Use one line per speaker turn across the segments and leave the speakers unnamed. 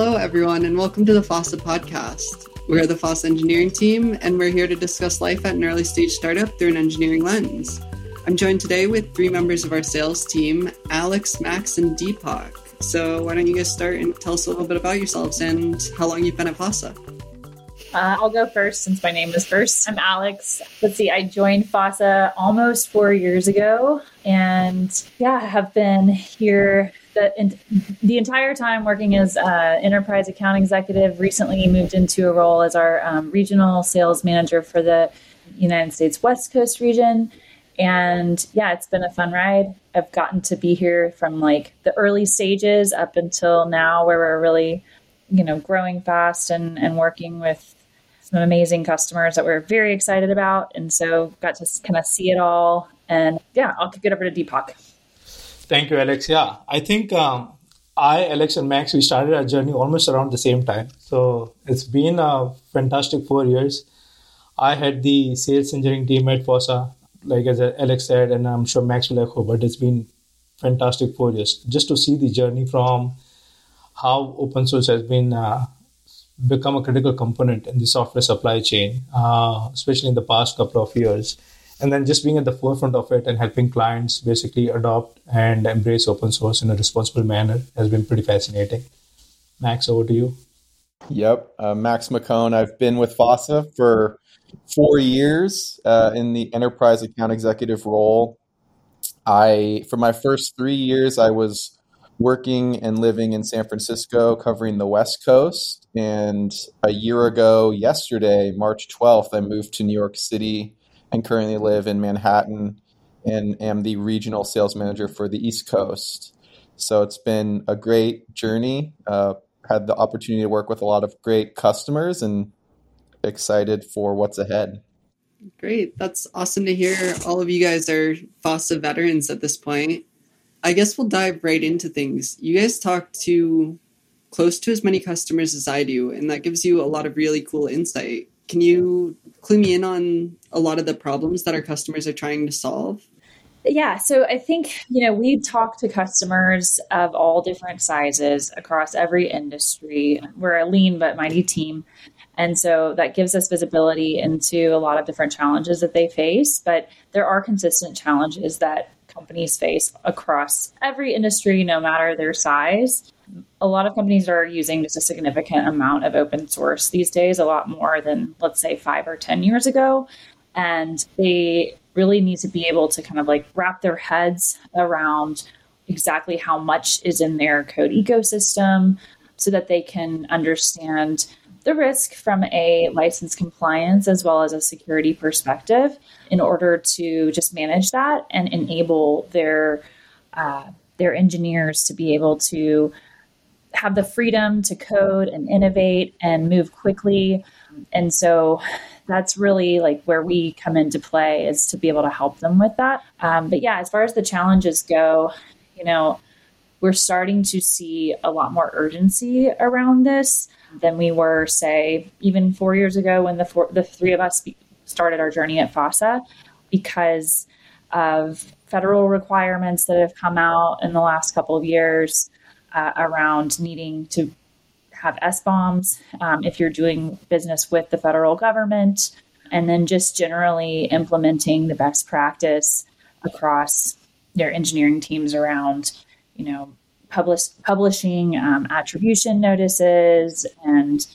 Hello, everyone, and welcome to the FOSSA podcast. We're the FOSSA engineering team, and we're here to discuss life at an early stage startup through an engineering lens. I'm joined today with three members of our sales team Alex, Max, and Deepak. So, why don't you guys start and tell us a little bit about yourselves and how long you've been at FOSSA?
Uh, I'll go first since my name is first. I'm Alex. Let's see, I joined FOSSA almost four years ago, and yeah, I have been here the, in, the entire time working as uh, enterprise account executive. Recently moved into a role as our um, regional sales manager for the United States West Coast region. And yeah, it's been a fun ride. I've gotten to be here from like the early stages up until now, where we're really, you know, growing fast and, and working with some amazing customers that we're very excited about. And so got to kind of see it all. And yeah, I'll kick it over to Deepak.
Thank you, Alex. Yeah, I think um, I, Alex, and Max, we started our journey almost around the same time. So it's been a fantastic four years. I had the sales engineering team at FOSSA, like as Alex said, and I'm sure Max will echo, but it's been fantastic four years just to see the journey from how open source has been uh, become a critical component in the software supply chain, uh, especially in the past couple of years. And then just being at the forefront of it and helping clients basically adopt and embrace open source in a responsible manner has been pretty fascinating. Max, over to you.
Yep, uh, Max McCone. I've been with FOSSA for four years uh, in the enterprise account executive role. I for my first three years, I was working and living in San Francisco, covering the West Coast. And a year ago, yesterday, March 12th, I moved to New York City and currently live in Manhattan and am the regional sales manager for the East Coast. So it's been a great journey. Uh, had the opportunity to work with a lot of great customers and excited for what's ahead.
Great. That's awesome to hear. All of you guys are FOSSA veterans at this point. I guess we'll dive right into things. You guys talk to close to as many customers as I do, and that gives you a lot of really cool insight. Can you clue me in on a lot of the problems that our customers are trying to solve?
Yeah, so I think, you know, we talk to customers of all different sizes across every industry. We're a lean but mighty team. And so that gives us visibility into a lot of different challenges that they face. But there are consistent challenges that companies face across every industry, no matter their size. A lot of companies are using just a significant amount of open source these days, a lot more than, let's say, five or 10 years ago. And they really need to be able to kind of like wrap their heads around exactly how much is in their code ecosystem so that they can understand the risk from a license compliance as well as a security perspective in order to just manage that and enable their uh, their engineers to be able to have the freedom to code and innovate and move quickly. And so that's really like where we come into play is to be able to help them with that. Um, but yeah as far as the challenges go you know we're starting to see a lot more urgency around this than we were, say, even four years ago when the four, the three of us started our journey at FOSSA, because of federal requirements that have come out in the last couple of years uh, around needing to have SBOMs um, if you're doing business with the federal government, and then just generally implementing the best practice across their engineering teams around, you know, publish, publishing um, attribution notices and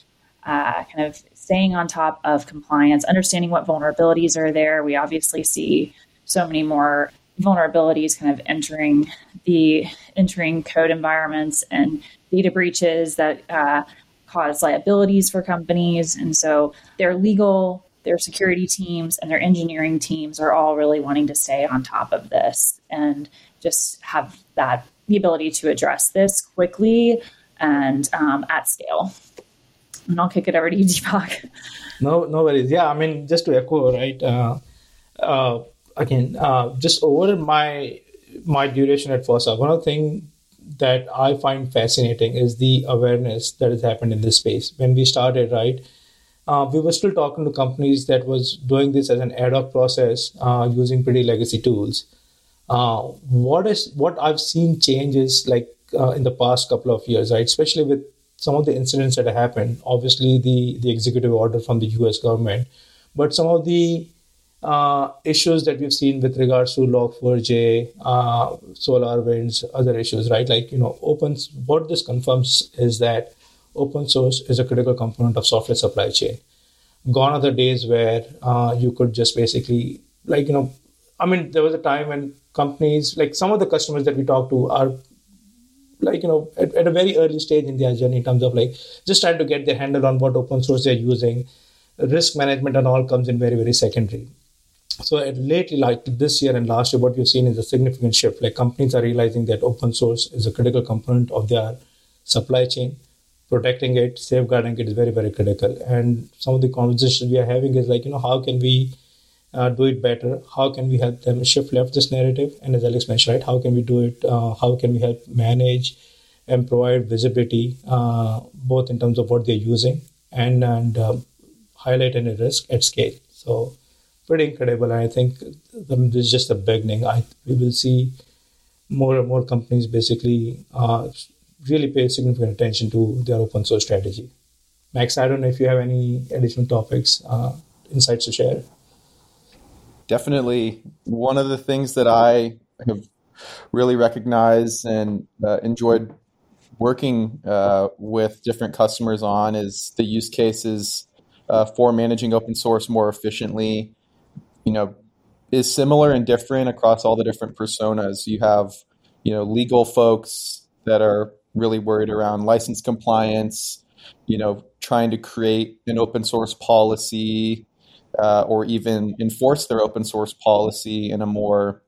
uh, kind of staying on top of compliance, understanding what vulnerabilities are there. We obviously see so many more vulnerabilities kind of entering the entering code environments and data breaches that uh, cause liabilities for companies. And so their legal, their security teams, and their engineering teams are all really wanting to stay on top of this and just have that the ability to address this quickly and um, at scale. And I'll kick it over to you, Deepak.
No, no worries. Yeah, I mean, just to echo, right? Uh, uh, again, uh, just over my my duration at FOSSA, one of the things that I find fascinating is the awareness that has happened in this space. When we started, right, uh, we were still talking to companies that was doing this as an ad hoc process uh, using pretty legacy tools. Uh, what is what I've seen changes like uh, in the past couple of years, right? Especially with some of the incidents that happened, obviously the, the executive order from the US government, but some of the uh, issues that we've seen with regards to Log4j, uh, SolarWinds, other issues, right? Like, you know, open, what this confirms is that open source is a critical component of software supply chain. Gone are the days where uh, you could just basically, like, you know, I mean, there was a time when companies, like some of the customers that we talk to, are like you know at, at, a very early stage in their journey in terms of like just trying to get their handle on what open source they're using risk management and all comes in very very secondary so lately like this year and last year what we've seen is a significant shift like companies are realizing that open source is a critical component of their supply chain protecting it safeguarding it is very very critical and some of the conversations we are having is like you know how can we uh, do it better? How can we help them shift left this narrative? And as Alex mentioned, right, how can we do it? Uh, how can we help manage and provide visibility, uh, both in terms of what they're using and and um, highlight any risk at scale? So pretty incredible. And I think this is just the beginning. I we will see more and more companies basically uh, really pay significant attention to their open source strategy. Max, I don't know if you have any additional topics, uh, insights to share
definitely one of the things that I have really recognized and uh, enjoyed working uh, with different customers on is the use cases uh, for managing open source more efficiently. You know, is similar and different across all the different personas. You have, you know, legal folks that are really worried around license compliance. You know, trying to create an open source policy uh, or even enforce their open source policy in a more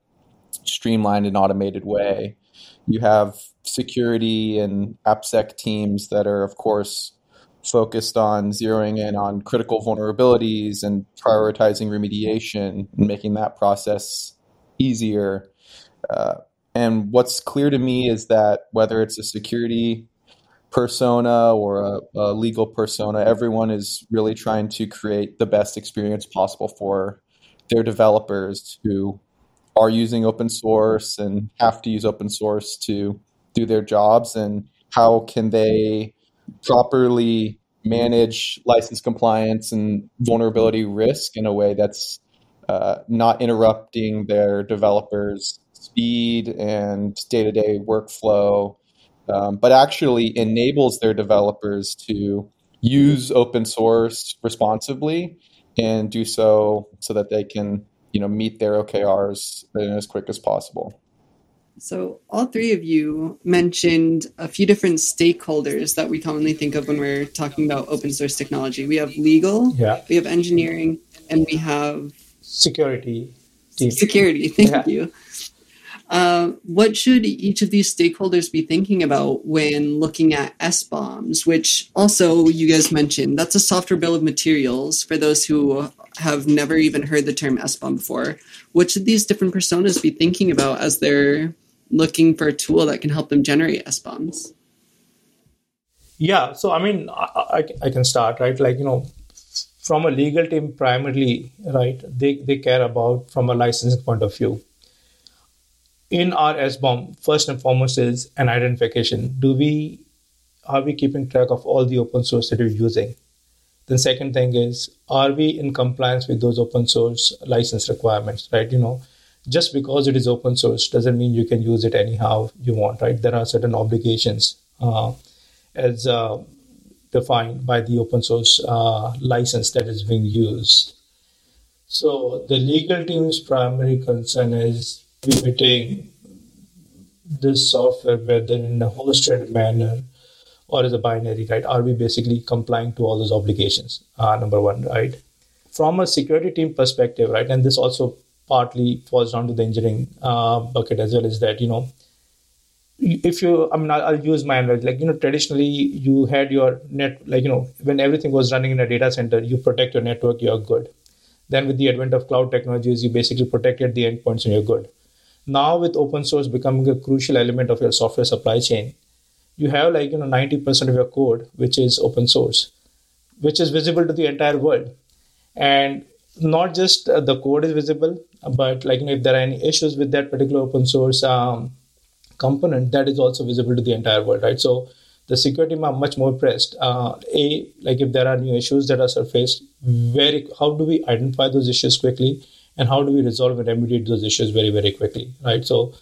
streamlined and automated way. You have security and AppSec teams that are, of course, focused on zeroing in on critical vulnerabilities and prioritizing remediation and making that process easier. Uh, and what's clear to me is that whether it's a security persona or a, a, legal persona, everyone is really trying to create the best experience possible for their developers who are using open source and have to use open source to do their jobs and how can they properly manage license compliance and vulnerability risk in a way that's uh, not interrupting their developers speed and day-to-day workflow um, but actually enables their developers to use open source responsibly and do so so that they can you know meet their OKRs as quick as possible.
So all three of you mentioned a few different stakeholders that we commonly think of when we're talking about open source technology. We have legal,
yeah.
we have engineering, and we have
security.
Team. Security, thank yeah. you. Uh, what should each of these stakeholders be thinking about when looking at SBOMs, which also you guys mentioned? That's a software bill of materials for those who have never even heard the term SBOM before. What should these different personas be thinking about as they're looking for a tool that can help them generate SBOMs?
Yeah, so I mean, I, I, I can start, right? Like, you know, from a legal team, primarily, right, they, they care about from a licensing point of view in our SBOM, first and foremost is an identification. Do we are we keeping track of all the open source that we're using? The second thing is, are we in compliance with those open source license requirements? Right? You know, just because it is open source doesn't mean you can use it anyhow you want. Right? There are certain obligations uh, as uh, defined by the open source uh, license that is being used. So the legal team's primary concern is pivoting this software, whether in a hosted manner or as a binary, right? Are we basically complying to all those obligations? Uh, number one, right? From a security team perspective, right? And this also partly falls down to the engineering uh, bucket as well, is that, you know, if you, I mean, I'll, I'll use my analogy. Like, you know, traditionally you had your net, like, you know, when everything was running in a data center, you protect your network, you're good. Then with the advent of cloud technologies, you basically protected the endpoints and you're good now with open source becoming a crucial element of your software supply chain you have like you know 90% of your code which is open source which is visible to the entire world and not just uh, the code is visible but like you know, if there are any issues with that particular open source um, component that is also visible to the entire world right so the security team are much more pressed. Uh, a like if there are new issues that are surfaced, very how do we identify those issues quickly, and how do we resolve and remediate those issues very very quickly, right? So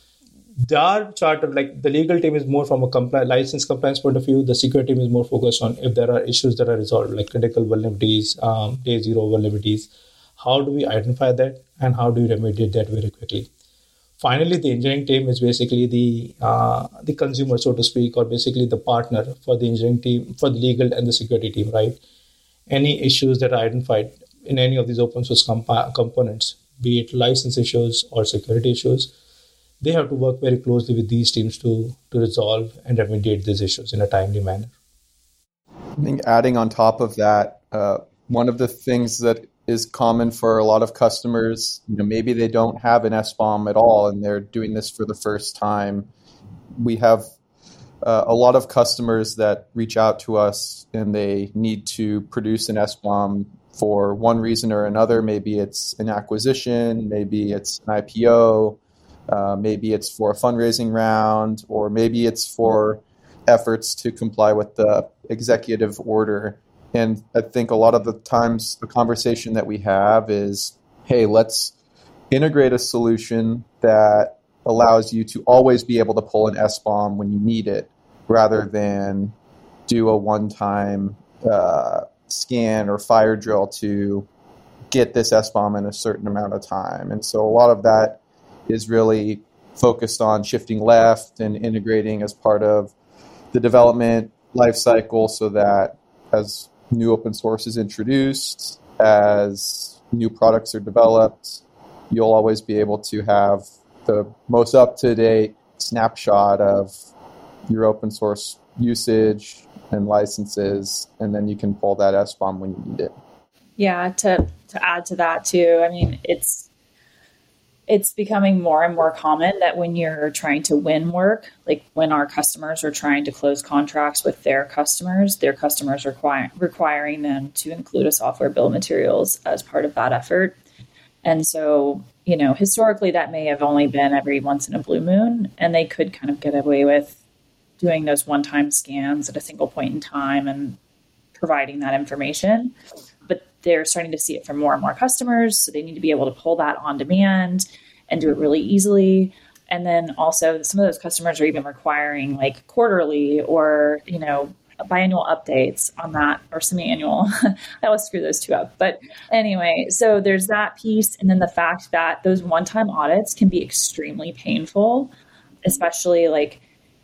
our charter, like the legal team is more from a compli- license compliance point of view. The security team is more focused on if there are issues that are resolved, like critical vulnerabilities, um, day zero vulnerabilities. How do we identify that and how do we remediate that very quickly? Finally, the engineering team is basically the uh, the consumer, so to speak, or basically the partner for the engineering team, for the legal and the security team, right? Any issues that are identified in any of these open source comp- components, be it license issues or security issues, they have to work very closely with these teams to to resolve and remediate these issues in a timely manner.
I think adding on top of that, uh, one of the things that is common for a lot of customers, you know, maybe they don't have an SBOM at all and they're doing this for the first time. We have uh, a lot of customers that reach out to us and they need to produce an SBOM for one reason or another. Maybe it's an acquisition, maybe it's an IPO, uh, maybe it's for a fundraising round, or maybe it's for efforts to comply with the executive order. And I think a lot of the times the conversation that we have is hey, let's integrate a solution that allows you to always be able to pull an SBOM when you need it rather than do a one time uh, scan or fire drill to get this SBOM in a certain amount of time. And so a lot of that is really focused on shifting left and integrating as part of the development lifecycle so that as new open source is introduced, as new products are developed, you'll always be able to have the most up to date snapshot of your open source usage and licenses, and then you can pull that SBOM when you need it.
Yeah, to to add to that too, I mean, it's it's becoming more and more common that when you're trying to win work, like when our customers are trying to close contracts with their customers, their customers require, requiring them to include a software bill of materials as part of that effort. And so, you know, historically that may have only been every once in a blue moon, and they could kind of get away with doing those one time scans at a single point in time and providing that information they're starting to see it from more and more customers. So they need to be able to pull that on demand and do it really easily. And then also some of those customers are even requiring like quarterly or, you know, biannual updates on that or semi-annual. I always screw those two up. But anyway, so there's that piece. And then the fact that those one-time audits can be extremely painful, especially like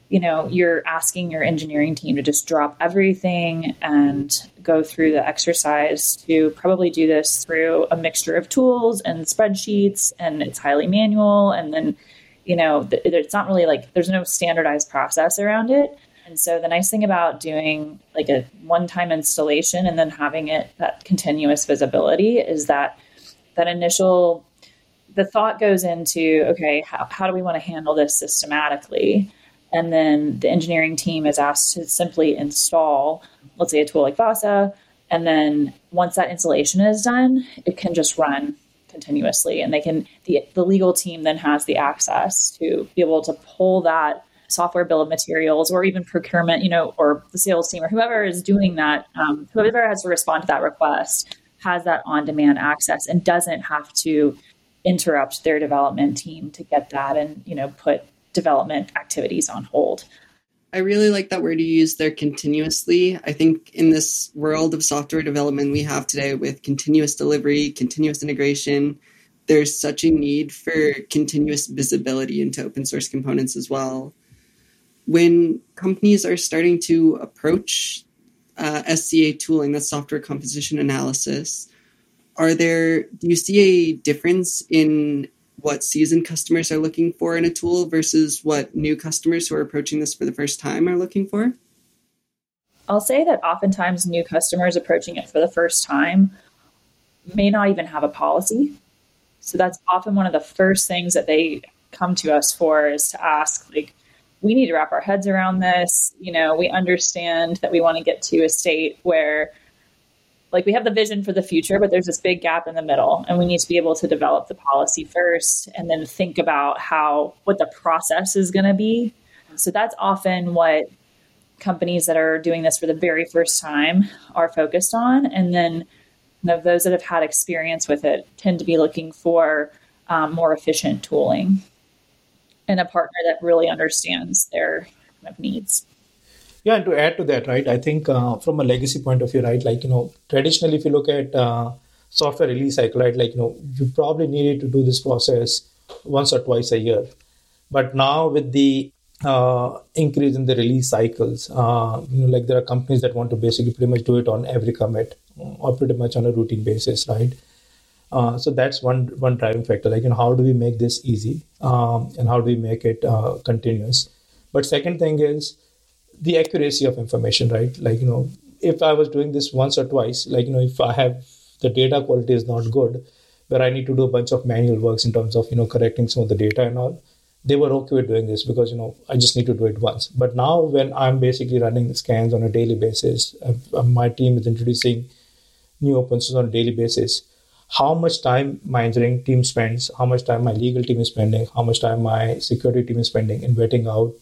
you know, you're asking your engineering team to just drop everything and go through the exercise to probably do this through a mixture of tools and spreadsheets, and it's highly manual. And then, you know, it's not really like there's no standardized process around it. And so the nice thing about doing like a one time installation and then having it that continuous visibility is that that initial the thought goes into okay how, how do we want to handle this systematically and then the engineering team is asked to simply install, let's say, a tool like FOSSA. And then once that installation is done, it can just run continuously. And they can, the, the legal team then has the access to be able to pull that software bill of materials or even procurement, you know, or the sales team or whoever is doing that, um, whoever has to respond to that request has that on demand access and doesn't have to interrupt their development team to get that and, you know, put development activities on hold.
I really like that word you use there continuously. I think in this world of software development we have today with continuous delivery, continuous integration, there's such a need for continuous visibility into open source components as well. When companies are starting to approach uh, SCA tooling, that's software composition analysis, are there, do you see a difference in what seasoned customers are looking for in a tool versus what new customers who are approaching this for the first time are looking for?
I'll say that oftentimes new customers approaching it for the first time may not even have a policy. So that's often one of the first things that they come to us for is to ask, like, we need to wrap our heads around this. You know, we understand that we want to get to a state where like we have the vision for the future, but there's this big gap in the middle, and we need to be able to develop the policy first and then think about how what the process is going to be. So that's often what companies that are doing this for the very first time are focused on. And then those that have had experience with it tend to be looking for um, more efficient tooling and a partner that really understands their needs.
Yeah, and to add to that, right, I think uh, from a legacy point of view, right, like, you know, traditionally, if you look at uh, software release cycle, right, like, you know, you probably needed to do this process once or twice a year. But now with the uh, increase in the release cycles. Uh, you know, like there are companies that want to basically pretty much do it on every commit or pretty much on a routine basis, right? Uh, so that's one one driving factor. Like, you know, how do we make this easy, um, and how do we make it uh, continuous? But second thing is the accuracy of information, right? Like, you know, if I was doing this once or twice, like, you know, if I have the data quality is not good, where I need to do a bunch of manual works in terms of you know correcting some of the data and all they were okay with doing this because you know I just need to do it once. But now when I'm basically running scans on a daily basis, uh, my team is introducing new open source on a daily basis. How much time my engineering team spends, how much time my legal team is spending, how much time my security team is spending in vetting out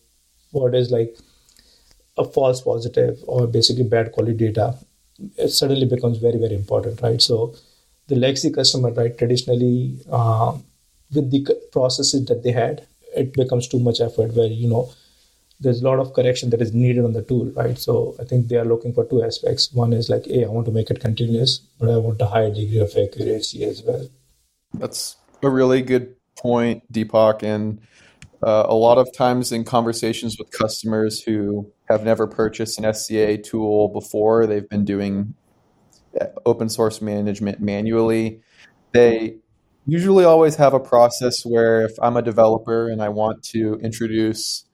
what is like a false positive or basically bad quality data, it suddenly becomes very very important, right? So the legacy customer, right, traditionally uh, with the processes that they had it becomes too much effort where you know there's a lot of correction that is needed on the tool right? So i think they are looking for two aspects. One is like hey i want to make it continuous but i want a higher degree of accuracy as well.
That's a really good point deepak and uh, a lot of times in conversations with customers who have never purchased an sca tool before they've been doing uh, open source management manually they usually always have a process where if I'm a developer and I want to introduce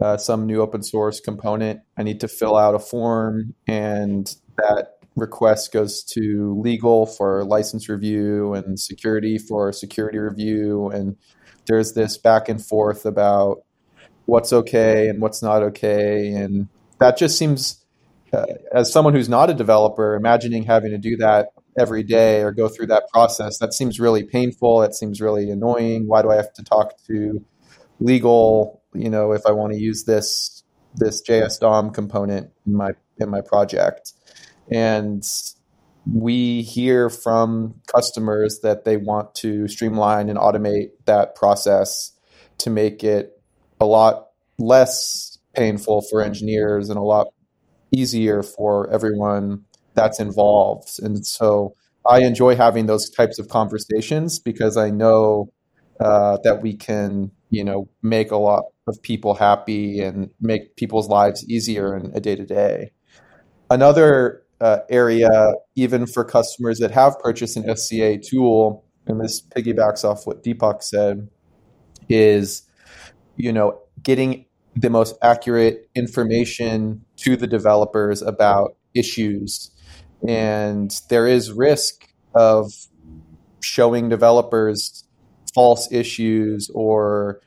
uh, some new open source component, I need to fill out a form, and that request goes to legal for license review and security for security review. And there's this back and forth about what's okay and what's not okay. And that just seems, uh, as someone who's not a developer, imagining having to do that every day or go through that process. That seems really painful. It seems really annoying. Why do I have to talk to legal? You know, if I want to use this this JS DOM component in my in my project, and we hear from customers that they want to streamline and automate that process to make it a lot less painful for engineers and a lot easier for everyone that's involved. And so I enjoy having those types of conversations because I know uh, that we can, you know, make a lot of people happy and make people's lives easier in a day to day. Another uh, area, even for customers that have purchased an SCA tool, and this piggybacks off what Deepak said, is, you know, getting the most accurate information to the developers about issues and there is risk of showing developers false issues or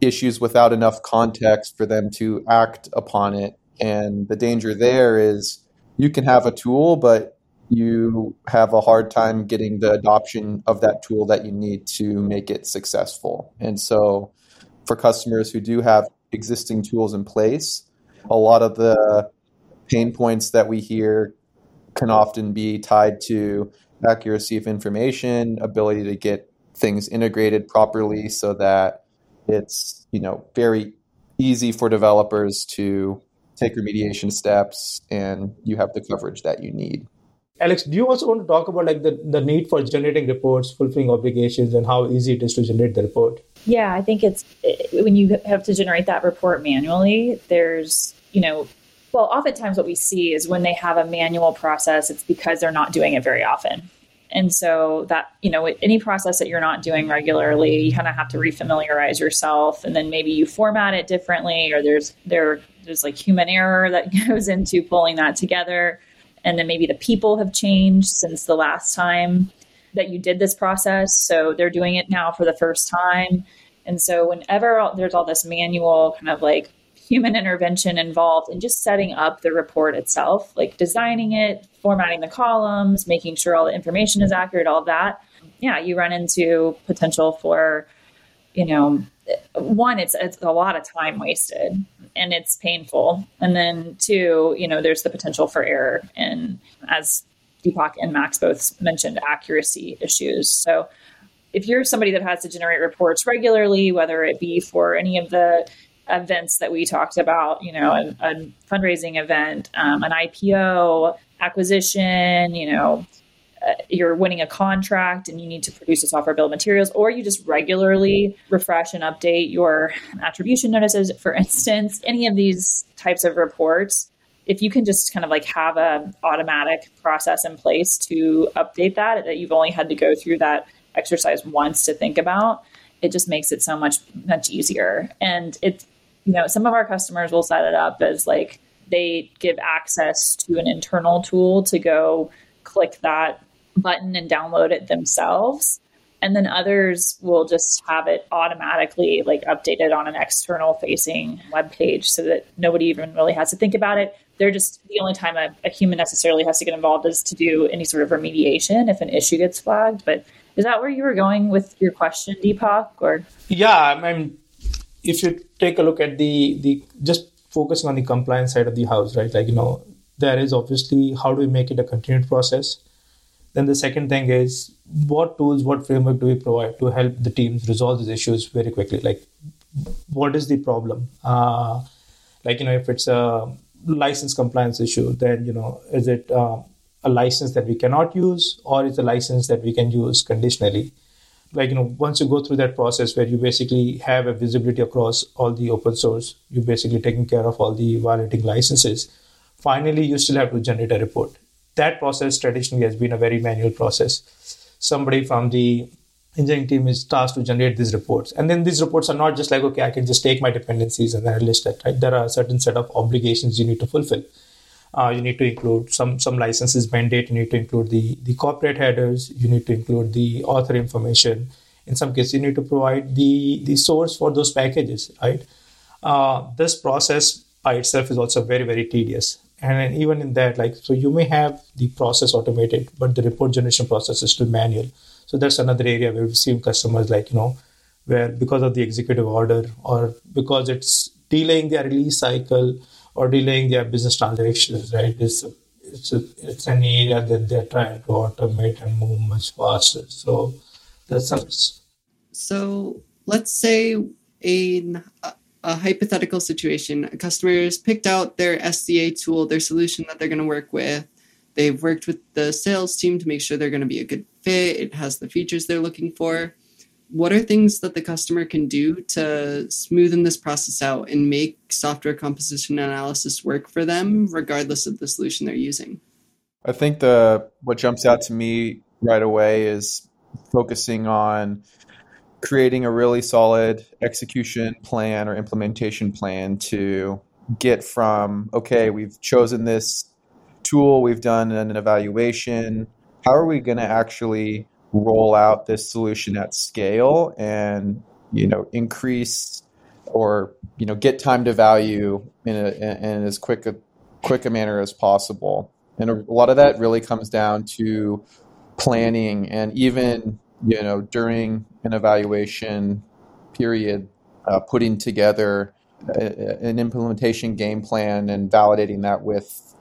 issues without enough context for them to act upon it. And the danger there is you can have a tool, but you have a hard time getting the adoption of that tool that you need to make it successful. And so, for customers who do have existing tools in place, a lot of the pain points that we hear can often be tied to accuracy of information, ability to get things integrated properly so that it's, you know, very easy for developers to take remediation steps and you have the coverage that you need.
Alex, do you also want to talk about like the, the need for generating reports, fulfilling obligations, and how easy it is to generate the report?
Yeah, I think it's when you have to generate that report manually, there's, you know, well, oftentimes what we see is when they have a manual process, it's because they're not doing it very often. And so that, you know, any process that you're not doing regularly, you kind of have to refamiliarize yourself and then maybe you format it differently or there's there there's like human error that goes into pulling that together. And then maybe the people have changed since the last time that you did this process. So they're doing it now for the first time. And so whenever there's all this manual kind of like human intervention involved in just setting up the report itself, like designing it, formatting the columns, making sure all the information is accurate, all that. Yeah, you run into potential for you know, one, it's it's a lot of time wasted and it's painful. And then two, you know, there's the potential for error. And as Deepak and Max both mentioned, accuracy issues. So if you're somebody that has to generate reports regularly, whether it be for any of the events that we talked about, you know, a, a fundraising event, um, an IPO, acquisition, you know, uh, you're winning a contract and you need to produce a software bill of materials, or you just regularly refresh and update your attribution notices, for instance, any of these types of reports. If you can just kind of like have a automatic process in place to update that, that you've only had to go through that exercise once to think about, it just makes it so much much easier. And it's you know some of our customers will set it up as like they give access to an internal tool to go click that button and download it themselves. And then others will just have it automatically like updated on an external facing web page so that nobody even really has to think about it. They're just the only time a, a human necessarily has to get involved is to do any sort of remediation if an issue gets flagged. But is that where you were going with your question, Deepak? Or
yeah, I mean, if you take a look at the the just focusing on the compliance side of the house, right? Like you know, there is obviously how do we make it a continued process then the second thing is what tools, what framework do we provide to help the teams resolve these issues very quickly? Like, what is the problem? Uh, like, you know, if it's a license compliance issue, then, you know, is it uh, a license that we cannot use or is a license that we can use conditionally? Like, you know, once you go through that process where you basically have a visibility across all the open source, you're basically taking care of all the violating licenses. Finally, you still have to generate a report that process traditionally has been a very manual process. Somebody from the engineering team is tasked to generate these reports. And then these reports are not just like, okay, I can just take my dependencies and then I list that, right? There are a certain set of obligations you need to fulfill. Uh, you need to include some some licenses mandate. You need to include the the corporate headers. You need to include the author information. In some cases, you need to provide the the source for those packages. Right. Uh, this process by itself is also very very tedious and even in that like so you may have the process automated but the report generation process is still manual. So that's another area where we've seen customers like you know where because of the executive order or because it's delaying their release cycle or delaying their business transactions right? It's it's, a, it's an area that they're trying to automate and move much faster. So that's
so let's say a a hypothetical situation. A customer has picked out their SCA tool, their solution that they're going to work with. They've worked with the sales team to make sure they're going to be a good fit. It has the features they're looking for. What are things that the customer can do to smoothen this process out and make software composition analysis work for them, regardless of the solution they're using?
I think the what jumps out to me right away is focusing on creating a really solid execution plan or implementation plan to get from okay we've chosen this tool we've done an evaluation how are we going to actually roll out this solution at scale and you know increase or you know get time to value in, a, in as quick a quick a manner as possible? And a lot of that really comes down to planning and even you know, during an evaluation period, uh, putting together a, an implementation game plan and validating that with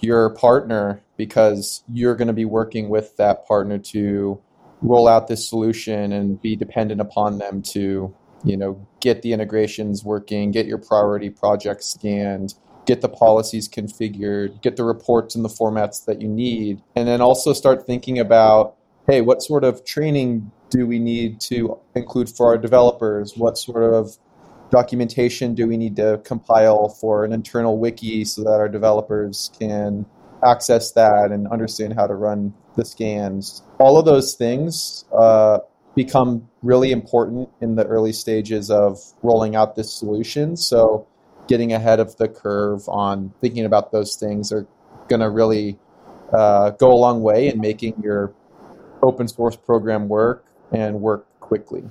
your partner because you're going to be working with that partner to roll out this solution and be dependent upon them to you know get the integrations working get your priority projects scanned get the policies configured get the reports in the formats that you need and then also start thinking about hey, what sort of training do we need to include for our developers? What sort of documentation do we need to compile for an internal wiki so that our developers can access that and understand how to run the scans? All of those things uh, become really important in the early stages of rolling out this solution. So, getting ahead of the curve on thinking about those things are going to really uh, go a long way in making your open source program work and work quickly.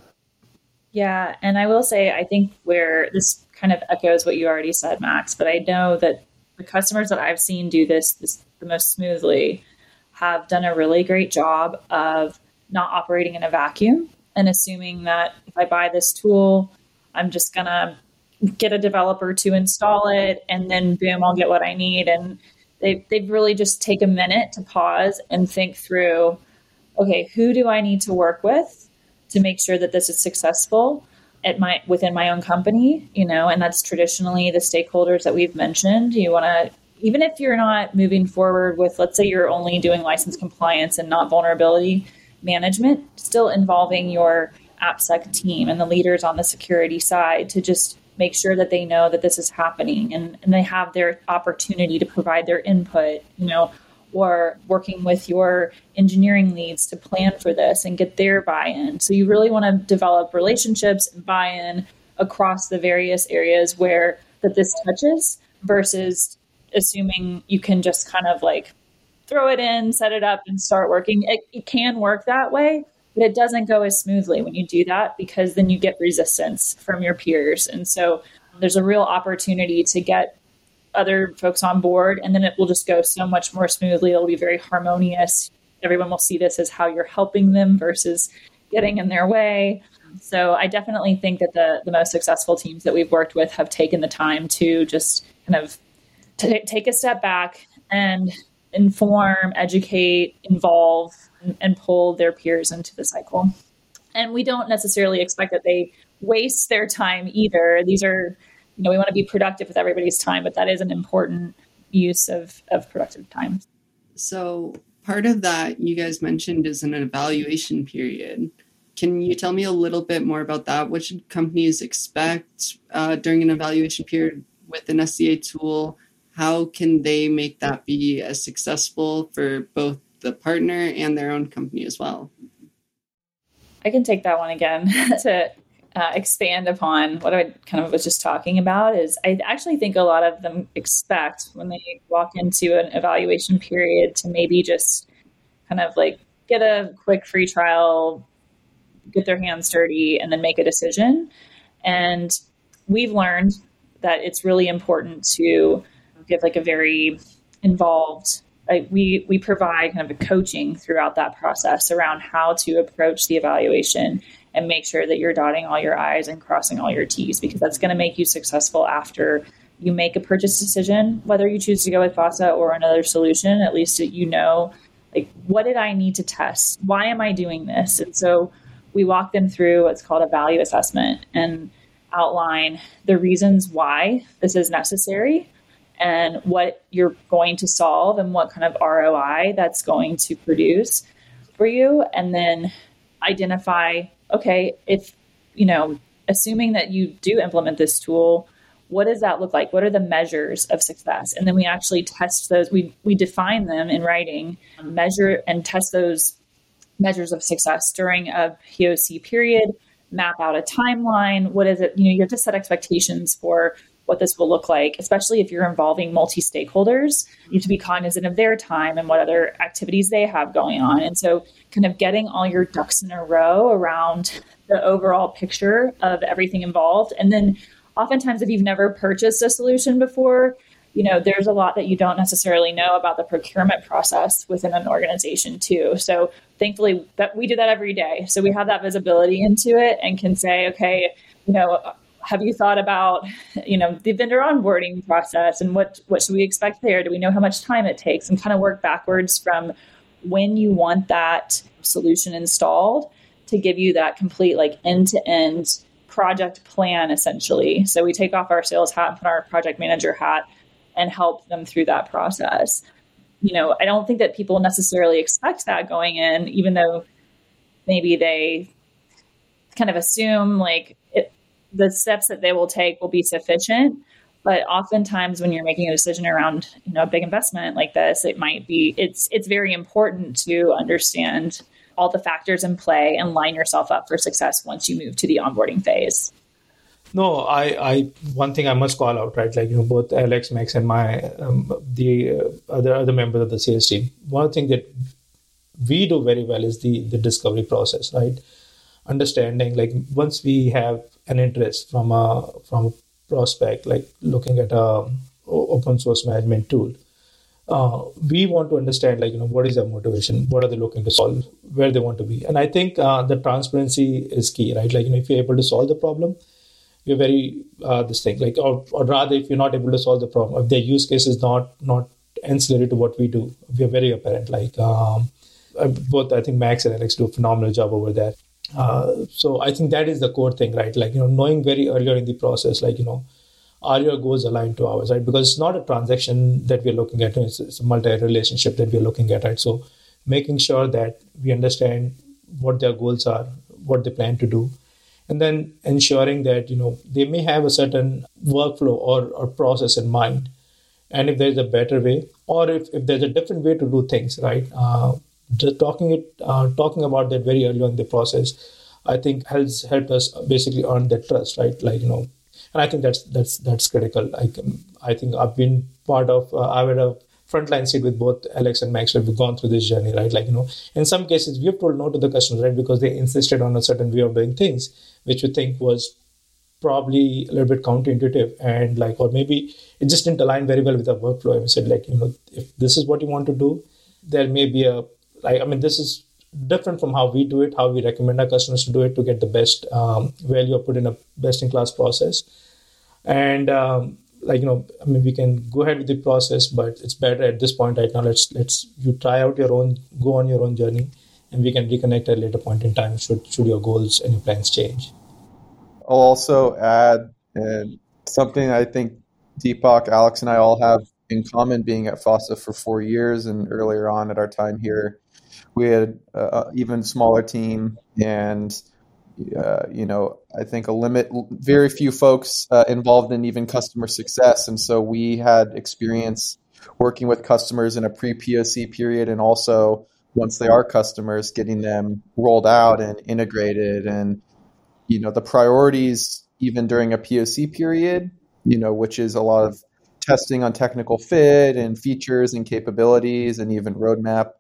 Yeah, and I will say I think where this kind of echoes what you already said, Max, but I know that the customers that I've seen do this, this the most smoothly have done a really great job of not operating in a vacuum and assuming that if I buy this tool, I'm just going to get a developer to install it and then boom, I'll get what I need. And they, they really just take a minute to pause and think through okay, who do I need to work with to make sure that this is successful? at my within my own company you know and that's traditionally the stakeholders that we've mentioned you want to even if you're not moving forward with let's say you're only doing license compliance and not vulnerability management still involving your appsec team and the leaders on the security side to just make sure that they know that this is happening and, and they have their opportunity to provide their input, you know, or working with your engineering leads to plan for this and get their buy in. So you really want to develop relationships and buy in across the various areas where that this touches versus assuming you can just kind of like throw it in, set it up, and start working. It, it can work that way, but it doesn't go as smoothly when you do that because then you get resistance from your peers. And so there's a real opportunity to get other folks on board, and then it will just go so much more smoothly. It'll be very harmonious. Everyone will see this as how you're helping them versus getting in their way. So I definitely think that the the most successful teams that we've worked with have taken the time to just kind of t- take a step back and inform, educate, involve, and, and pull their peers into the cycle. And we don't necessarily expect that they waste their time either. These are, you know, we want to be productive with everybody's time, but that is an important use of, of productive time.
So, part of that you guys mentioned is an evaluation period. Can you tell me a little bit more about that? What should companies expect uh, during an evaluation period with an SCA tool? How can they make that be as successful for both the partner and their own company as well.
I can take that one again to uh, expand upon what I kind of was just talking about. Is I actually think a lot of them expect when they walk into an evaluation period to maybe just kind of like get a quick free trial, get their hands dirty, and then make a decision. And we've learned that it's really important to give like a very involved like we we provide kind of a coaching throughout that process around how to approach the evaluation and make sure that you're dotting all your i's and crossing all your t's because that's going to make you successful after you make a purchase decision whether you choose to go with fossa or another solution at least you know like what did i need to test why am i doing this and so we walk them through what's called a value assessment and outline the reasons why this is necessary and what you're going to solve and what kind of ROI that's going to produce for you. And then identify, okay, if, you know, assuming that you do implement this tool, what does that look like? What are the measures of success? And then we actually test those. We, we define them in writing, um, measure and test those measures of success during a POC period, map out a timeline. What is it? You know, you have to set expectations for what this will look like, especially if you're involving multi stakeholders. You have to be cognizant of their time and what other activities they have going on. And so, kind of getting all your ducks in a row around the overall picture of everything involved. And then, oftentimes, if you've never purchased a solution before, you know there's a lot that you don't necessarily know about the procurement process within an organization too so thankfully that we do that every day so we have that visibility into it and can say okay you know have you thought about you know the vendor onboarding process and what what should we expect there? Do we know how much time it takes? And kind of work backwards from when you want that solution installed to give you that complete like end to end project plan essentially. So we take off our sales hat and put our project manager hat and help them through that process. You know i don't think that people necessarily expect that going in even though maybe they kind of assume like the steps that they will take will be sufficient. But oftentimes when you're making a decision around you know a big investment like this it might be it's it's very important to understand all the factors in play and line yourself up for success once you move to the onboarding phase.
No i i one thing i must call out right? Like you know both alex max and my um, the uh, other other members of the sales team one thing that we do very well is the the discovery process right? Understanding like once we have an interest from a from a prospect like looking at a open source management tool. Uh, we want to understand like you know what is their motivation? What are they looking to solve? Where they want to be? And i think uh, the transparency is key right? Like you know if you're able to solve the problem you're very uh, this thing. Like or, or rather if you're not able to solve the problem if their use case is not not ancillary to what we do we're very apparent. Like um, uh, both i think max and alex do a phenomenal job over there uh, so i think that is the core thing right like you know knowing very earlier in the process like you know are your goals aligned to ours, right? Because it's not a transaction that we're looking at, it's, it's a multi relationship that we're looking at, right? So making sure that we understand what their goals are, what they plan to do, and then ensuring that, you know, they may have a certain workflow or, or process in mind. And if there's a better way, or if, if there's a different way to do things, right? Uh, talking it, uh, talking about that very early on in the process, I think has helped us basically earn that trust, right? Like, you know, and I think that's that's that's critical. Like I think I've been part of uh, I've a frontline seat with both Alex and Max. We've gone through this journey, right? Like you know, in some cases we have told no to the customers, right, because they insisted on a certain way of doing things, which we think was probably a little bit counterintuitive and like or maybe it just didn't align very well with our workflow and we said like you know if this is what you want to do there may be a like i mean this is different from how we do it, how we recommend our customers to do it to get the best um, value or put in a best in class process. And um, like you know, I mean, we can go ahead with the process, but it's better at this point right now. Let's let's you try out your own, go on your own journey, and we can reconnect at a later point in time should should your goals and your plans change.
I'll also add uh, something I think Deepak, Alex, and I all have in common being at FOSSA for four years and earlier on at our time here we had an even smaller team and uh, you know i think a limit very few folks uh, involved in even customer success. And so we had experience working with customers in a pre-poc period and also once they are customers getting them rolled out and integrated. And you know the priorities even during a poc period you know which is a lot of testing on technical fit and features and capabilities and even roadmap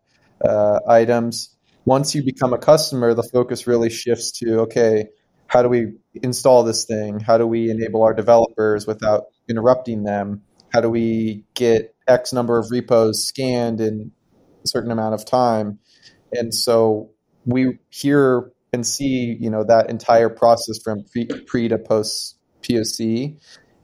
uh, items. Once you become a customer, the focus really shifts to okay, how do we install this thing? How do we enable our developers without interrupting them? How do we get X number of repos scanned in a certain amount of time? And so we hear and see, you know, that entire process from pre, pre to post POC.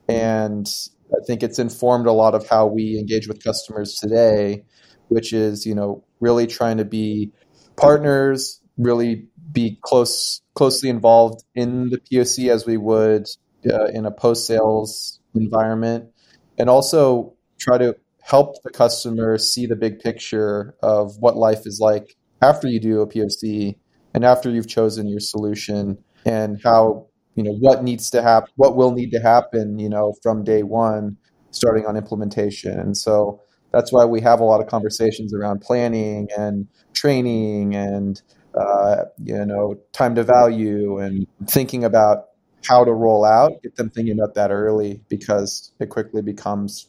And I think it's informed a lot of how we engage with customers today, which is, you know, really trying to be partners, really be close, closely involved in the POC as we would uh, in a post sales environment, and also try to help the customer see the big picture of what life is like after you do a POC and after you've chosen your solution and how you know what needs to happen what will need to happen you know from day one starting on implementation. And so that's why we have a lot of conversations around planning and training and uh, you know time to value and thinking about how to roll out get them thinking about that early because it quickly becomes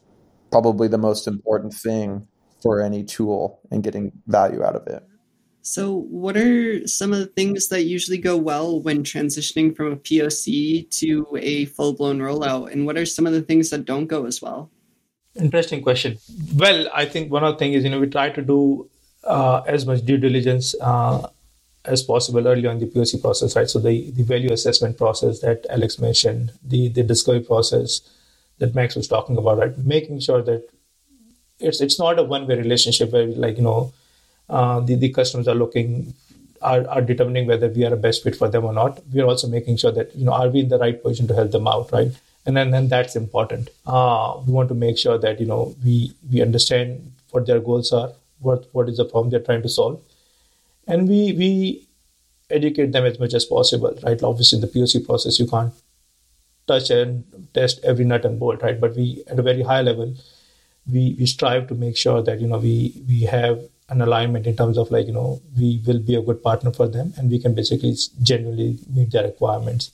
probably the most important thing for any tool and getting value out of it.
So what are some of the things that usually go well when transitioning from a poc to a full-blown rollout? And what are some of the things that don't go as well
Interesting question. Well, I think one of the things is, you know, we try to do uh, as much due diligence uh, as possible early on the POC process, right? So the, the value assessment process that Alex mentioned, the, the discovery process that Max was talking about, right? Making sure that it's it's not a one way relationship where like you know uh, the the customers are looking are, are determining whether we are a best fit for them or not. We are also making sure that you know are we in the right position to help them out, right? And then, then that's important. Uh, we want to make sure that you know we we understand what their goals are, what what is the problem they're trying to solve, and we we educate them as much as possible. Right? Obviously, in the POC process, you can't touch and test every nut and bolt, right? But we at a very high level, we we strive to make sure that you know we we have an alignment in terms of like you know we will be a good partner for them and we can basically genuinely meet their requirements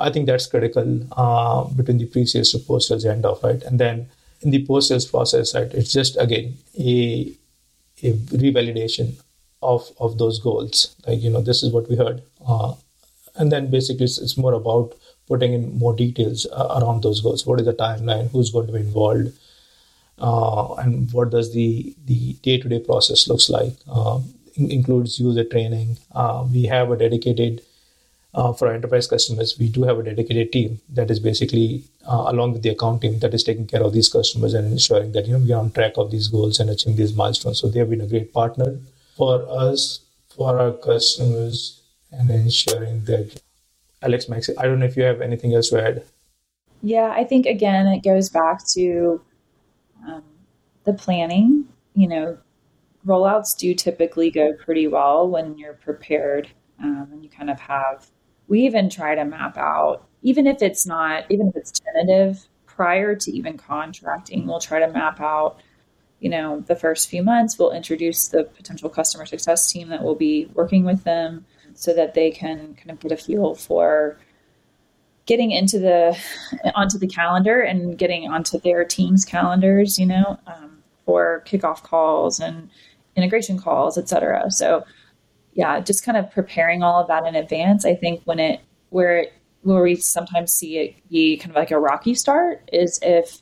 I think that's critical uh, between the pre-sales to post-sales end of right, and then in the post-sales process, right, it's just again a a revalidation of of those goals. Like you know, this is what we heard, uh, and then basically it's, it's, more about putting in more details uh, around those goals. What is the timeline? Who's going to be involved? uh, and what does the the day-to-day process looks like uh, includes user training uh, we have a dedicated uh, for our enterprise customers we do have a dedicated team that is basically uh, along with the account team that is taking care of these customers and ensuring that you know we are on track of these goals and achieving these milestones so they have been a great partner for us for our customers and ensuring that alex max i don't know if you have anything else to add
yeah i think again it goes back to um, the planning, you know, rollouts do typically go pretty well when you're prepared um, and you kind of have. We even try to map out, even if it's not, even if it's tentative, prior to even contracting, we'll try to map out you know the first few months we'll introduce the potential customer success team that will be working with them so that they can kind of get a feel for getting into the onto the calendar and getting onto their team's calendars, you know, um, for kickoff calls and integration calls, et cetera. So, yeah, just kind of preparing all of that in advance. I think when it where it, where we sometimes see it be kind of like a rocky start is if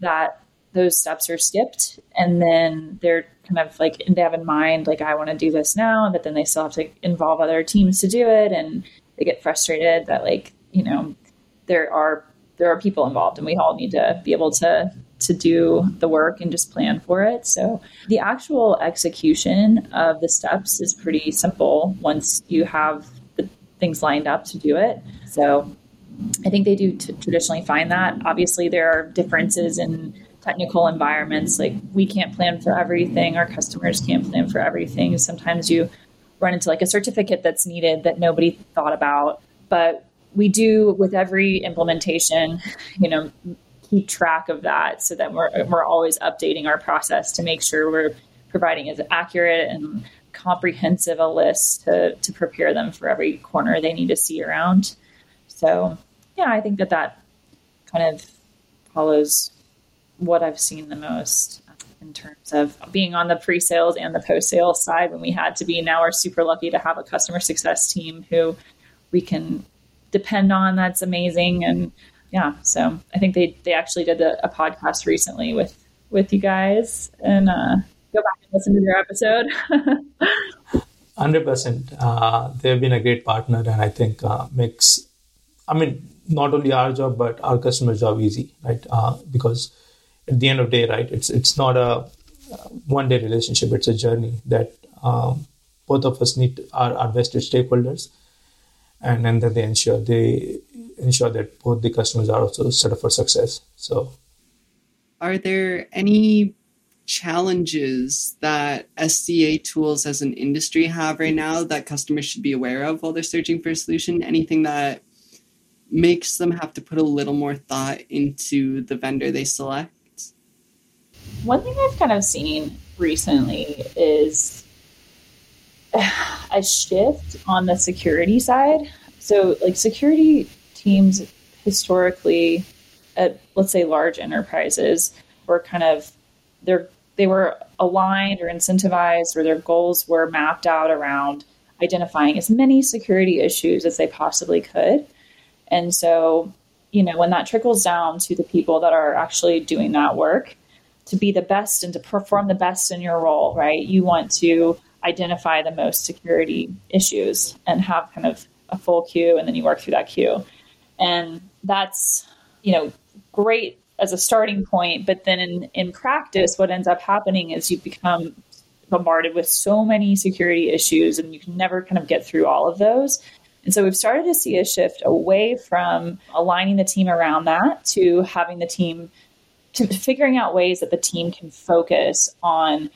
that those steps are skipped and then they're kind of like they have in mind like I want to do this now, but then they still have to involve other teams to do it and they get frustrated that like you know, there are there are people involved, and we all need to be able to to do the work and just plan for it. So the actual execution of the steps is pretty simple once you have the things lined up to do it. So I think they do t- traditionally find that. Obviously, there are differences in technical environments. Like we can't plan for everything, our customers can't plan for everything. Sometimes you run into like a certificate that's needed that nobody thought about. But we do with every implementation, you know, keep track of that so that we're, we're always updating our process to make sure we're providing as accurate and comprehensive a list to, to prepare them for every corner they need to see around. So, yeah, I think that that kind of follows what I've seen the most in terms of being on the pre-sales and the post-sales side when we had to be. Now we're super lucky to have a customer success team who we can depend on that's amazing and yeah so i think they they actually did a, a podcast recently with with you guys and uh, go back and listen to their episode.
100% uh, they've been a great partner and i think uh, makes i mean not only our job but our customer job easy right? Uh, because at the end of the day right it's it's not a one day relationship. It's a journey that um, both of us need our, our vested stakeholders and, and then they ensure they ensure that both the customers are also set up for success. So,
are there any challenges that SCA tools as an industry have right now that customers should be aware of while they're searching for a solution? Anything that makes them have to put a little more thought into the vendor they select?
One thing I've kind of seen recently is a shift on the security side. So, like security teams historically at let's say large enterprises were kind of they're they were aligned or incentivized or their goals were mapped out around identifying as many security issues as they possibly could. And so, you know, when that trickles down to the people that are actually doing that work, to be the best and to perform the best in your role, right? You want to identify the most security issues and have kind of a full queue and then you work through that queue. And that's, you know, great as a starting point, but then in, in practice, what ends up happening is you become bombarded with so many security issues and you can never kind of get through all of those. And so we've started to see a shift away from aligning the team around that to having the team to figuring out ways that the team can focus on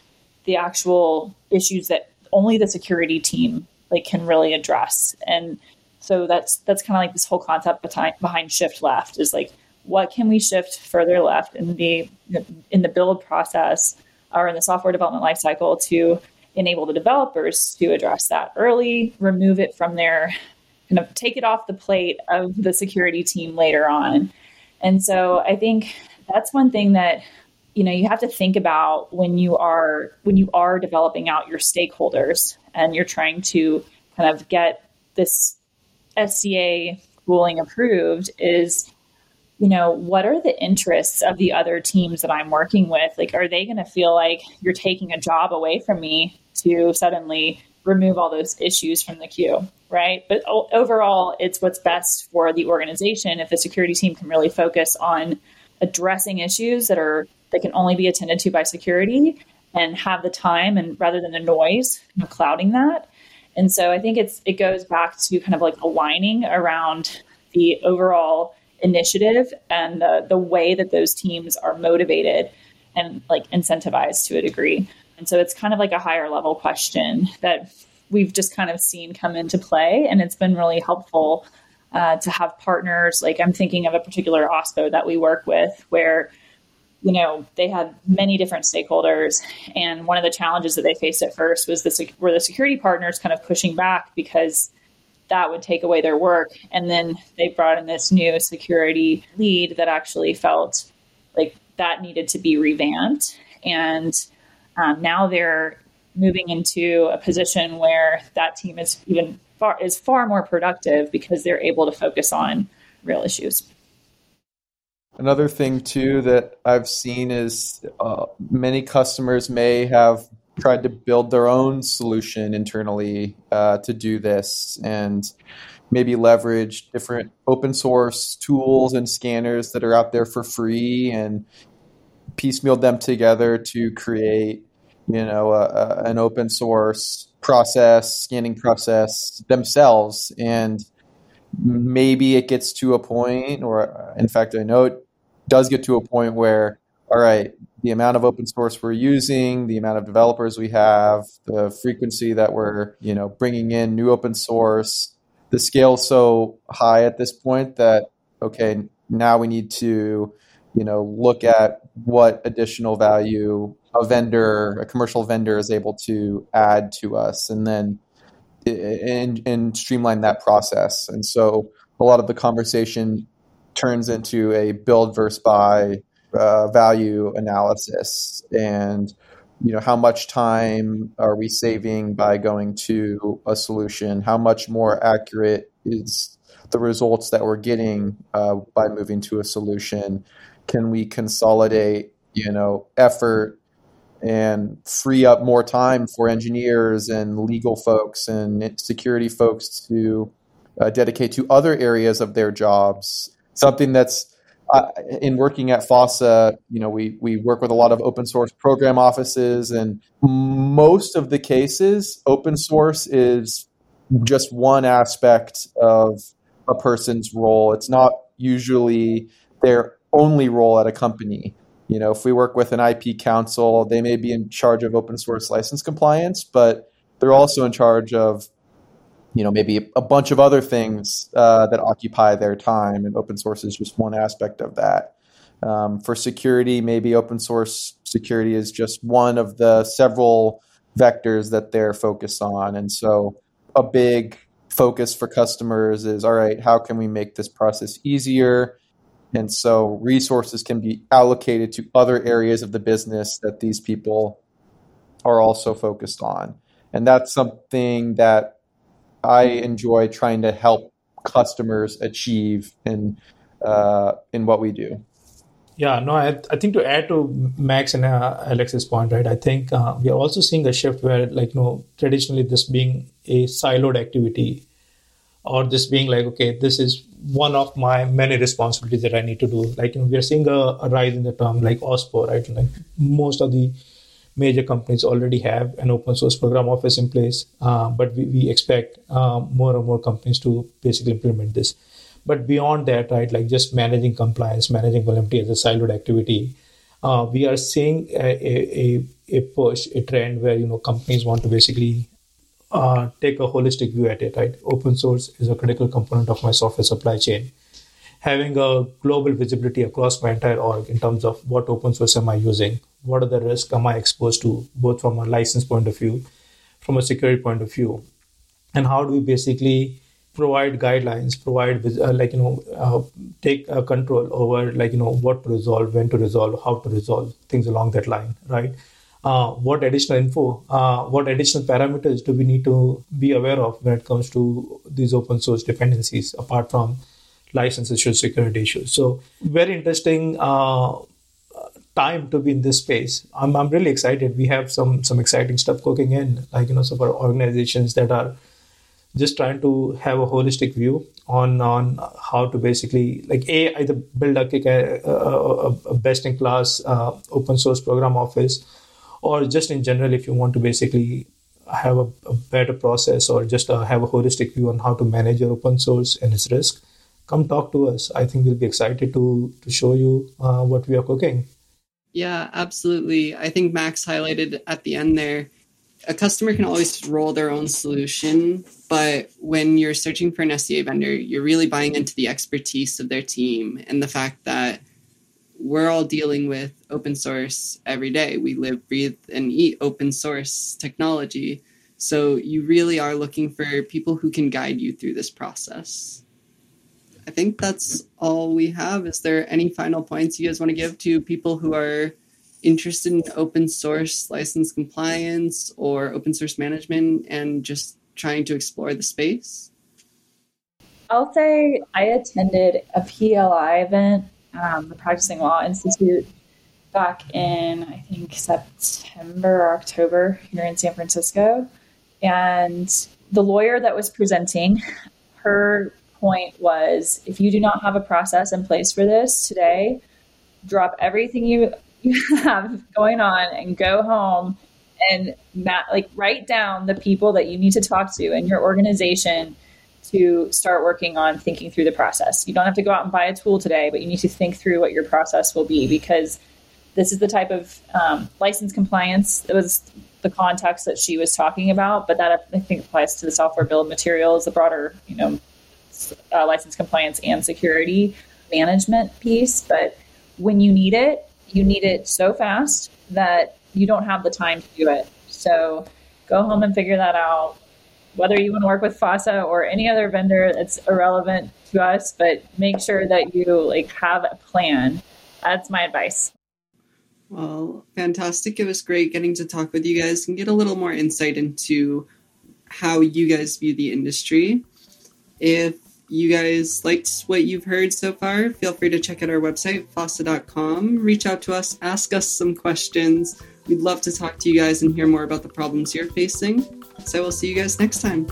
the actual issues that only the security team like can really address. And so that's that's kind of like this whole concept behind behind shift left is like what can we shift further left in the in the build process or in the software development lifecycle to enable the developers to address that early, remove it from their kind of take it off the plate of the security team later on. And so I think that's one thing that you know you have to think about when you are when you are developing out your stakeholders and you're trying to kind of get this SCA tooling approved is you know, what are the interests of the other teams that I'm working with? Like, are they going to feel like you're taking a job away from me to suddenly remove all those issues from the queue, right? But overall, it's what's best for the organization if the security team can really focus on addressing issues that are that can only be attended to by security and have the time and rather than the noise you know, clouding that. And so I think it's it goes back to kind of like aligning around the overall initiative and the, the way that those teams are motivated and like incentivized to a degree. And so it's kind of like a higher level question that we've just kind of seen come into play. And it's been really helpful uh, to have partners. Like I'm thinking of a particular OSPO that we work with where, you know, they had many different stakeholders. And one of the challenges that they faced at first was the, were the security partners kind of pushing back because that would take away their work. And then they brought in this new security lead that actually felt like that needed to be revamped. And um, now they're moving into a position where that team is even far is far more productive because they're able to focus on real issues.
Another thing too that I've seen is uh, many customers may have tried to build their own solution internally uh, to do this and maybe leverage different open source tools and scanners that are out there for free and piecemeal them together to create you know a, a, an open source process scanning process themselves. And maybe it gets to a point or in fact i know it does get to a point where all right the amount of open source we're using, the amount of developers we have, the frequency that we're, you know, bringing in new open source, the scale so high at this point that okay, now we need to, you know, look at what additional value a vendor, a commercial vendor is able to add to us and then eh, eh, and, and streamline that process. And so a lot of the conversation turns into a build versus buy uh, value analysis. And you know how much time are we saving by going to a solution? How much more accurate is the results that we're getting uh, by moving to a solution? Can we consolidate you know effort and free up more time for engineers and legal folks and security folks to uh, dedicate to other areas of their jobs something that's uh, in working at FOSSA, you know, we we work with a lot of open source program offices, and most of the cases, open source is just one aspect of a person's role. It's not usually their only role at a company. You know, if we work with an IP counsel, they may be in charge of open source license compliance, but they're also in charge of you know maybe a bunch of other things uh, that occupy their time and open source is just one aspect of that. Um, for security maybe open source security is just one of the several vectors that they're focused on. And so a big focus for customers is all right how can we make this process easier? And so resources can be allocated to other areas of the business that these people are also focused on. And that's something that I enjoy trying to help customers achieve in uh, in what we do.
Yeah, no, I, I think to add to Max and uh, Alex's point, right? I think uh, we are also seeing a shift where, like, you know, traditionally this being a siloed activity, or this being like, okay, this is one of my many responsibilities that I need to do. Like, you know, we are seeing a, a rise in the term like OSPO, right? Like most of the major companies already have an open source program office in place, uh, but we, we expect uh, more and more companies to basically implement this. But beyond that, right, like just managing compliance, managing vulnerability as a siloed activity, uh, we are seeing a, a, a, push, a trend where you know companies want to basically uh, take a holistic view at it. Right, open source is a critical component of my software supply chain having a global visibility across my entire org in terms of what open source am I using, what are the risks am I exposed to, both from a license point of view, from a security point of view, and how do we basically provide guidelines, provide uh, like you know uh, take uh, control over like you know what to resolve, when to resolve, how to resolve things along that line, right? Uh, what additional info, uh, what additional parameters do we need to be aware of when it comes to these open source dependencies, apart from license issues, security issues. So very interesting uh, time to be in this space. I'm, I'm really excited. We have some some exciting stuff cooking in, like you know, some organizations that are just trying to have a holistic view on on how to basically like a either build a, a, a best in class uh, open source program office, or just in general if you want to basically have a, a better process or just uh, have a holistic view on how to manage your open source and its risk come talk to us i think we'll be excited to to show you uh, what we are cooking
yeah, absolutely. I think Max highlighted at the end there a customer can always roll their own solution, but when you're searching for an SCA vendor, you're really buying into the expertise of their team and the fact that we're all dealing with open source every day. We live, breathe, and eat open source technology. So you really are looking for people who can guide you through this process. I think that's all we have. Is there any final points you guys want to give to people who are interested in open source license compliance or open source management and just trying to explore the space?
I'll say I attended a PLI event, um, the Practicing Law Institute, back in I think September or October here in San Francisco. And the lawyer that was presenting, her point was if you do not have a process in place for this today, drop everything you, you have going on and go home and mat- like write down the people that you need to talk to in your organization to start working on thinking through the process. You don't have to go out and buy a tool today, but you need to think through what your process will be because this is the type of um, license compliance that was the context that she was talking about, but that I think applies to the software of materials, the broader, you know, uh, license compliance and security management piece. But when you need it, you need it so fast that you don't have the time to do it. So go home and figure that out. Whether you want to work with FOSSA or any other vendor, it's irrelevant to us, but make sure that you like have a plan. That's my advice.
Well, fantastic. It was great getting to talk with you guys and get a little more insight into how you guys view the industry. If you guys liked what you've heard so far, feel free to check out our website, fossa.com. Reach out to us, ask us some questions. We'd love to talk to you guys and hear more about the problems you're facing. So we'll see you guys next time.